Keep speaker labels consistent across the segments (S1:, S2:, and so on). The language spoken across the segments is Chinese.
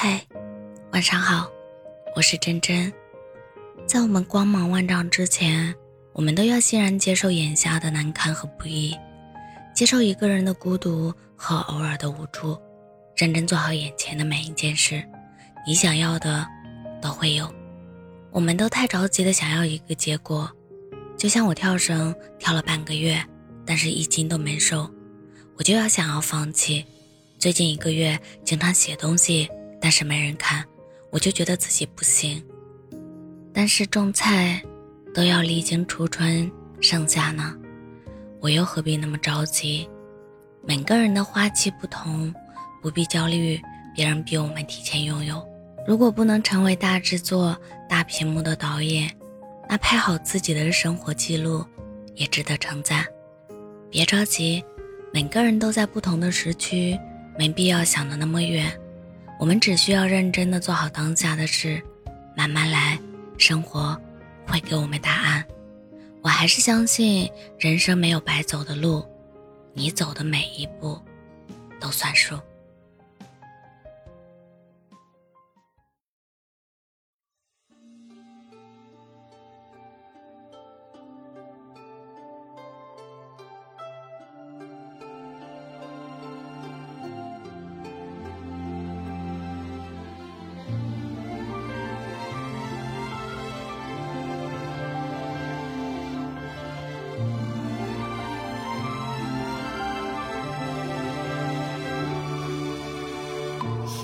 S1: 嗨，晚上好，我是真真。在我们光芒万丈之前，我们都要欣然接受眼下的难堪和不易，接受一个人的孤独和偶尔的无助，认真做好眼前的每一件事。你想要的都会有。我们都太着急的想要一个结果，就像我跳绳跳了半个月，但是一斤都没瘦，我就要想要放弃。最近一个月经常写东西，但是没人看，我就觉得自己不行。但是种菜都要历经初春盛夏呢，我又何必那么着急？每个人的花期不同，不必焦虑别人比我们提前拥有。如果不能成为大制作、大屏幕的导演，那拍好自己的生活记录也值得称赞。别着急，每个人都在不同的时区。没必要想的那么远，我们只需要认真的做好当下的事，慢慢来，生活会给我们答案。我还是相信人生没有白走的路，你走的每一步都算数。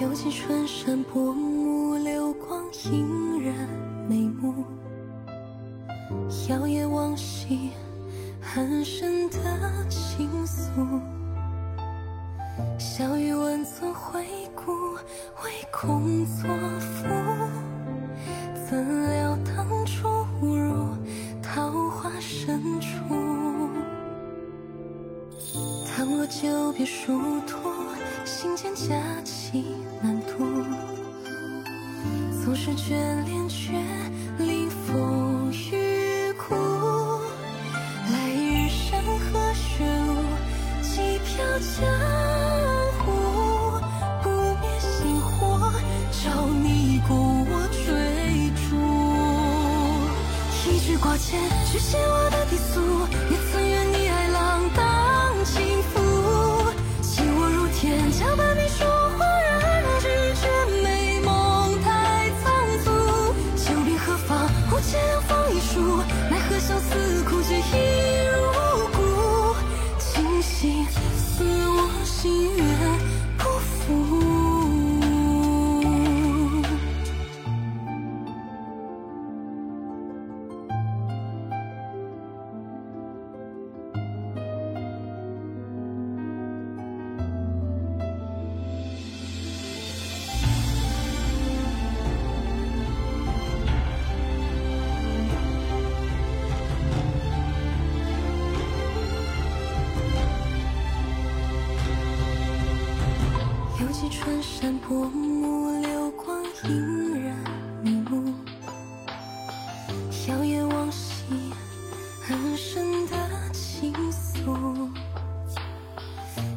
S2: 犹记春山薄暮，流光映染眉目。遥夜往昔，寒深的情愫。小雨温存回顾，唯恐作赋。怎料当初误入桃花深处。倘若久别殊途。心间佳期难渡，总是眷恋却临风雨苦。来日山河雪路，几飘江湖。不灭星火，照你共我追逐。一句挂牵，只写我书。山薄暮，流光映人眉目。遥夜往昔，很深的情愫。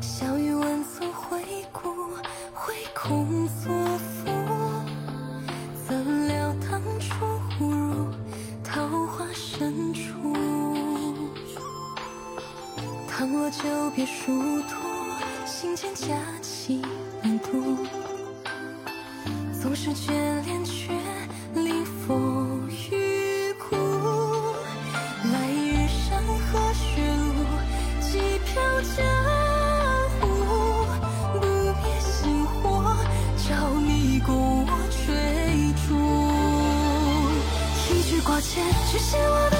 S2: 小雨温存回顾，唯恐作赋。怎料当初误入桃花深处。倘若久别殊途，心间佳期。总是眷恋，却临风雨苦；来日山河雪路，几瓢江湖。不灭星火，照你共我追逐。一句挂牵，只写我的。